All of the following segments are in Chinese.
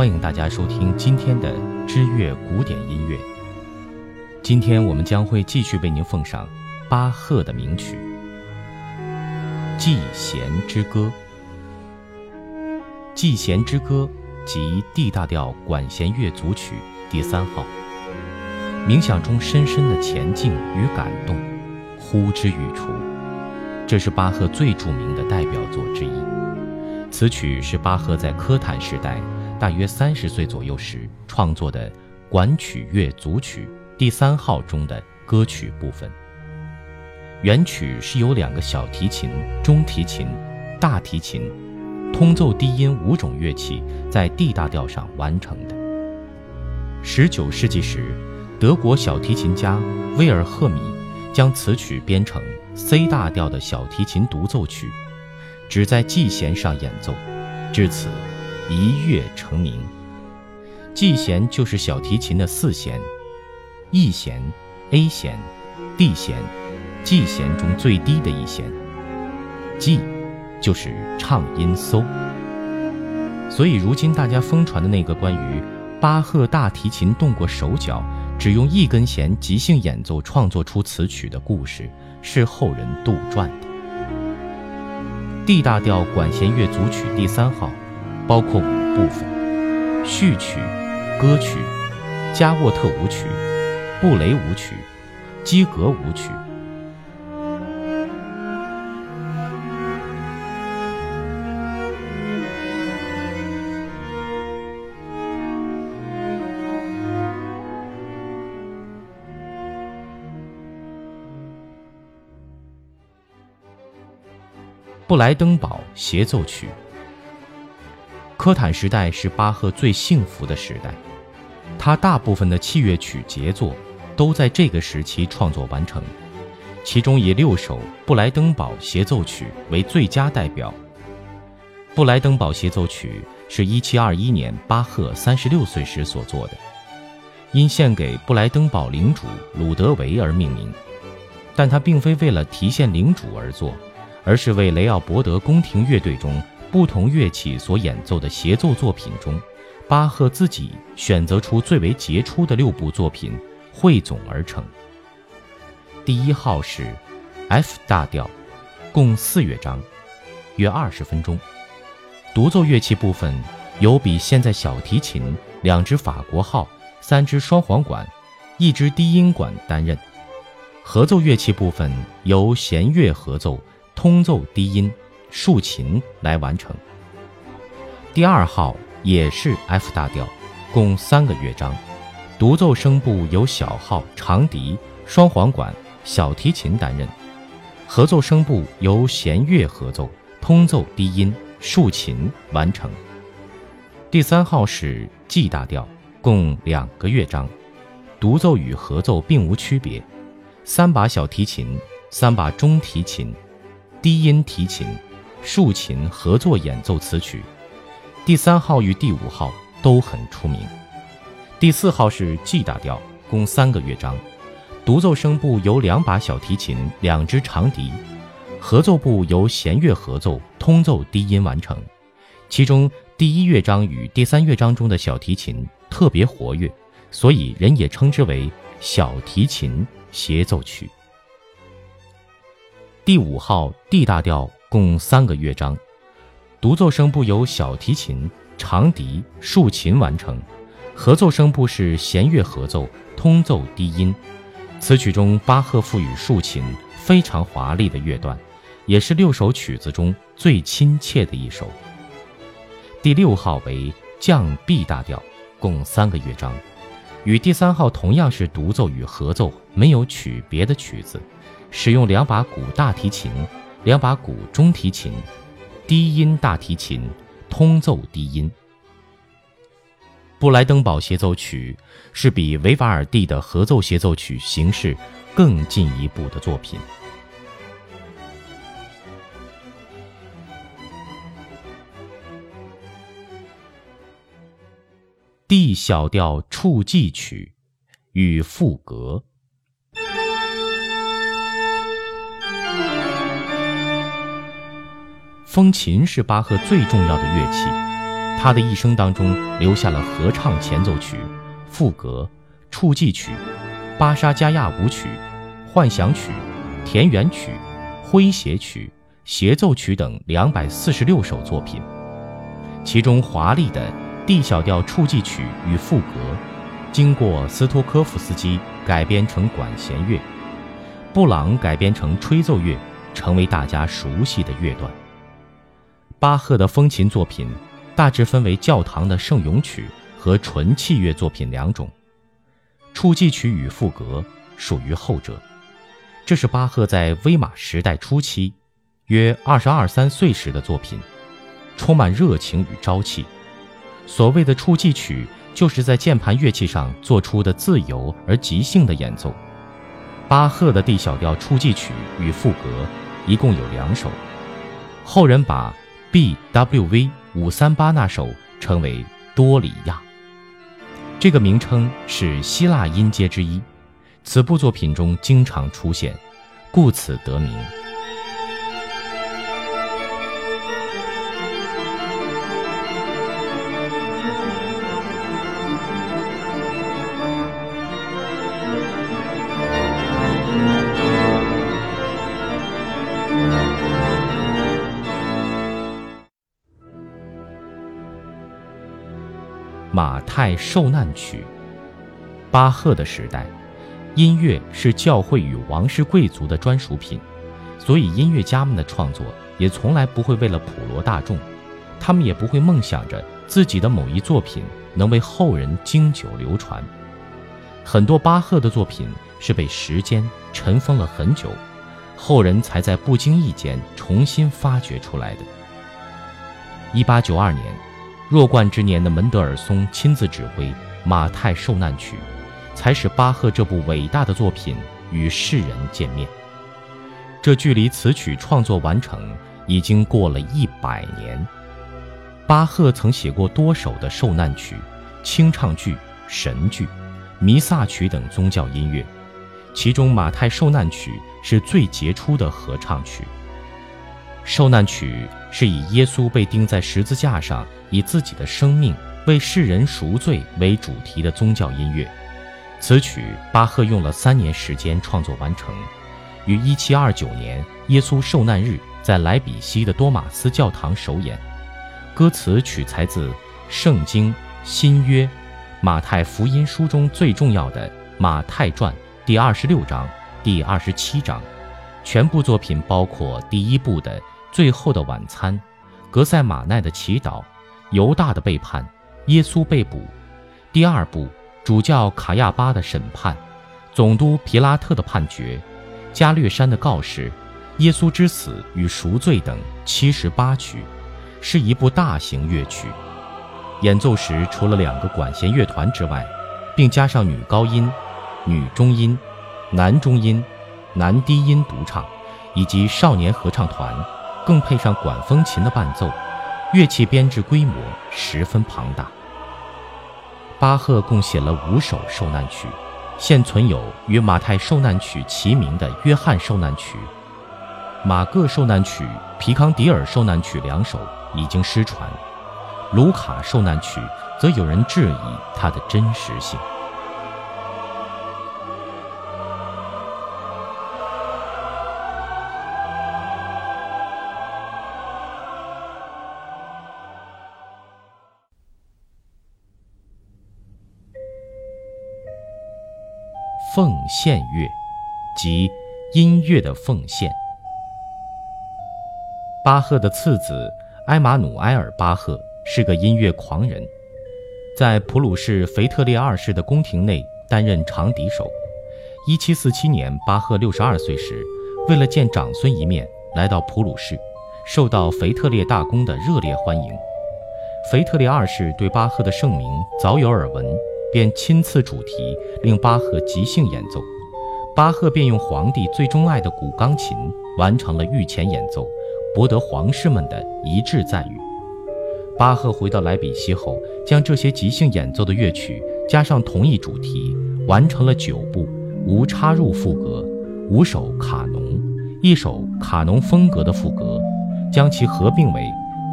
欢迎大家收听今天的知乐古典音乐。今天我们将会继续为您奉上巴赫的名曲《祭弦之歌》。《祭弦之歌》即 D 大调管弦乐组曲第三号，冥想中深深的前进与感动，呼之欲出。这是巴赫最著名的代表作之一。此曲是巴赫在科坦时代。大约三十岁左右时创作的管曲乐组曲第三号中的歌曲部分。原曲是由两个小提琴、中提琴、大提琴、通奏低音五种乐器在 D 大调上完成的。十九世纪时，德国小提琴家威尔赫米将此曲编成 C 大调的小提琴独奏曲，只在 G 弦上演奏，至此。一跃成名，G 弦就是小提琴的四弦，E 弦、A 弦、D 弦，G 弦中最低的一弦，G 就是唱音搜。所以如今大家疯传的那个关于巴赫大提琴动过手脚，只用一根弦即兴演奏创作出此曲的故事，是后人杜撰的。D 大调管弦乐组曲第三号。包括五部分：序曲、歌曲、加沃特舞曲、布雷舞曲、基格舞曲。布莱登堡协奏曲。科坦时代是巴赫最幸福的时代，他大部分的器乐曲杰作都在这个时期创作完成，其中以六首布莱登堡协奏曲为最佳代表。布莱登堡协奏曲是一七二一年巴赫三十六岁时所作的，因献给布莱登堡领主鲁德维而命名，但他并非为了提献领主而作，而是为雷奥伯德宫廷乐队中。不同乐器所演奏的协奏作品中，巴赫自己选择出最为杰出的六部作品汇总而成。第一号是 F 大调，共四乐章，约二十分钟。独奏乐器部分由比现在小提琴两只法国号、三只双簧管、一支低音管担任；合奏乐器部分由弦乐合奏、通奏低音。竖琴来完成。第二号也是 F 大调，共三个乐章，独奏声部由小号、长笛、双簧管、小提琴担任，合奏声部由弦乐合奏、通奏低音、竖琴完成。第三号是 G 大调，共两个乐章，独奏与合奏并无区别，三把小提琴、三把中提琴、低音提琴。竖琴合作演奏此曲，第三号与第五号都很出名。第四号是 G 大调，共三个乐章，独奏声部由两把小提琴、两只长笛，合奏部由弦乐合奏、通奏低音完成。其中第一乐章与第三乐章中的小提琴特别活跃，所以人也称之为小提琴协奏曲。第五号 D 大调。共三个乐章，独奏声部由小提琴、长笛、竖琴完成，合奏声部是弦乐合奏、通奏低音。此曲中，巴赫赋予竖琴非常华丽的乐段，也是六首曲子中最亲切的一首。第六号为降 B 大调，共三个乐章，与第三号同样是独奏与合奏没有曲别的曲子，使用两把古大提琴。两把古中提琴，低音大提琴，通奏低音。布莱登堡协奏曲是比维瓦尔第的合奏协奏曲形式更进一步的作品。D 小调触记曲与赋格。风琴是巴赫最重要的乐器，他的一生当中留下了合唱前奏曲、赋格、触记曲、巴沙加亚舞曲、幻想曲、田园曲、诙谐曲、协奏曲等两百四十六首作品，其中华丽的。D 小调触记曲与赋格，经过斯托科夫斯基改编成管弦乐，布朗改编成吹奏乐，成为大家熟悉的乐段。巴赫的风琴作品大致分为教堂的圣咏曲和纯器乐作品两种，触记曲与赋格属于后者。这是巴赫在威玛时代初期，约二十二三岁时的作品，充满热情与朝气。所谓的触记曲，就是在键盘乐器上做出的自由而即兴的演奏。巴赫的 D 小调触记曲与赋格一共有两首，后人把 BWV 五三八那首称为多里亚。这个名称是希腊音阶之一，此部作品中经常出现，故此得名。马太受难曲。巴赫的时代，音乐是教会与王室贵族的专属品，所以音乐家们的创作也从来不会为了普罗大众，他们也不会梦想着自己的某一作品能为后人经久流传。很多巴赫的作品是被时间尘封了很久，后人才在不经意间重新发掘出来的。一八九二年。弱冠之年的门德尔松亲自指挥《马太受难曲》，才使巴赫这部伟大的作品与世人见面。这距离此曲创作完成已经过了一百年。巴赫曾写过多首的受难曲、清唱剧、神剧、弥撒曲等宗教音乐，其中《马太受难曲》是最杰出的合唱曲。受难曲是以耶稣被钉在十字架上。以自己的生命为世人赎罪为主题的宗教音乐，此曲巴赫用了三年时间创作完成，于1729年耶稣受难日在莱比锡的多马斯教堂首演。歌词取材自《圣经·新约》马太福音书中最重要的《马太传》第二十六章、第二十七章。全部作品包括第一部的《最后的晚餐》，格塞马奈的祈祷。犹大的背叛，耶稣被捕，第二部主教卡亚巴的审判，总督皮拉特的判决，加略山的告示，耶稣之死与赎罪等七十八曲，是一部大型乐曲。演奏时除了两个管弦乐团之外，并加上女高音、女中音、男中音、男低音独唱，以及少年合唱团，更配上管风琴的伴奏。乐器编制规模十分庞大。巴赫共写了五首受难曲，现存有与《马太受难曲》齐名的《约翰受难曲》、《马各受难曲》、《皮康迪尔受难曲》两首已经失传，《卢卡受难曲》则有人质疑它的真实性。奉献乐，即音乐的奉献。巴赫的次子埃马努埃尔·巴赫是个音乐狂人，在普鲁士腓特烈二世的宫廷内担任长笛手。1747年，巴赫62岁时，为了见长孙一面，来到普鲁士，受到腓特烈大公的热烈欢迎。腓特烈二世对巴赫的盛名早有耳闻。便亲赐主题，令巴赫即兴演奏。巴赫便用皇帝最钟爱的古钢琴完成了御前演奏，博得皇室们的一致赞誉。巴赫回到莱比锡后，将这些即兴演奏的乐曲加上同一主题，完成了九部无插入副歌、五首卡农、一首卡农风格的副歌，将其合并为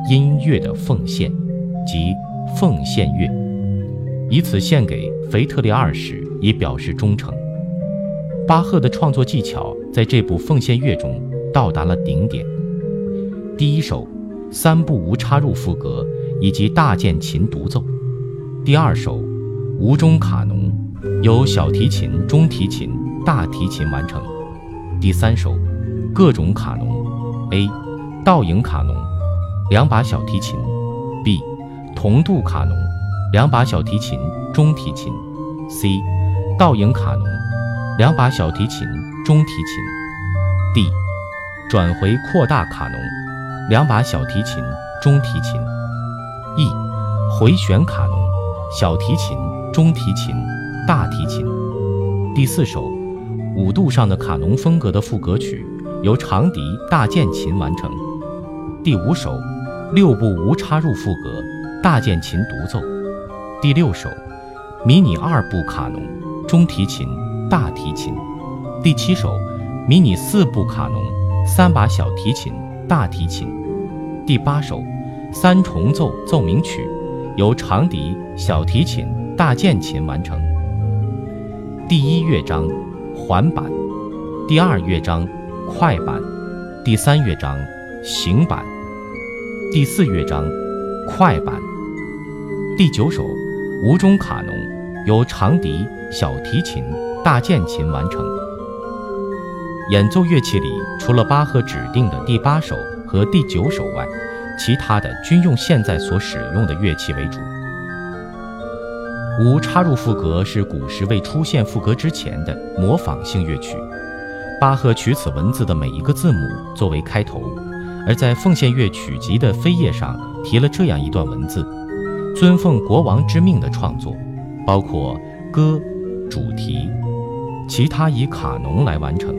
音乐的奉献，即奉献乐，以此献给腓特烈二世，以表示忠诚。巴赫的创作技巧在这部奉献乐中到达了顶点。第一首。三部无插入副歌以及大键琴独奏，第二首无中卡农由小提琴、中提琴、大提琴完成，第三首各种卡农，A 倒影卡农两把小提琴，B 同度卡农两把小提琴、中提琴，C 倒影卡农两把小提琴、中提琴，D 转回扩大卡农。两把小提琴、中提琴，E，回旋卡农，小提琴、中提琴、大提琴。第四首，五度上的卡农风格的副歌曲，由长笛、大键琴完成。第五首，六部无插入副歌，大键琴独奏。第六首，迷你二部卡农，中提琴、大提琴。第七首，迷你四部卡农，三把小提琴。大提琴，第八首三重奏奏鸣曲，由长笛、小提琴、大键琴完成。第一乐章缓板，第二乐章快板，第三乐章行板，第四乐章快板。第九首无中卡农，由长笛、小提琴、大键琴完成。演奏乐器里，除了巴赫指定的第八首和第九首外，其他的均用现在所使用的乐器为主。无插入副歌是古时未出现副歌之前的模仿性乐曲。巴赫取此文字的每一个字母作为开头，而在奉献乐曲集的扉页上提了这样一段文字：尊奉国王之命的创作，包括歌、主题，其他以卡农来完成。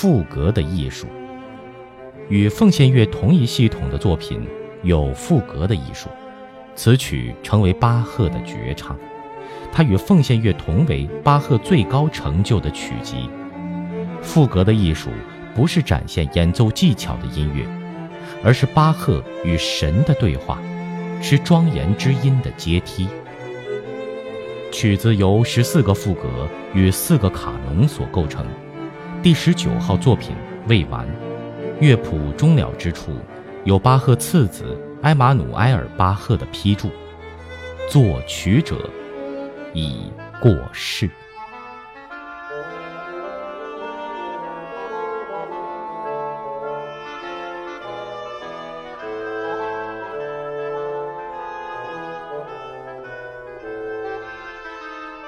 赋格的艺术，与奉献乐同一系统的作品有赋格的艺术。此曲成为巴赫的绝唱，它与奉献乐同为巴赫最高成就的曲集。赋格的艺术不是展现演奏技巧的音乐，而是巴赫与神的对话，是庄严之音的阶梯。曲子由十四个赋格与四个卡农所构成。第十九号作品未完，乐谱终了之处，有巴赫次子埃马努埃尔·巴赫的批注。作曲者已过世。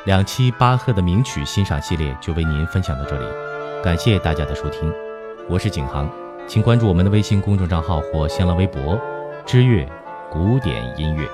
两期巴赫的名曲欣赏系列就为您分享到这里。感谢大家的收听，我是景航，请关注我们的微信公众账号或新浪微博“知乐古典音乐”。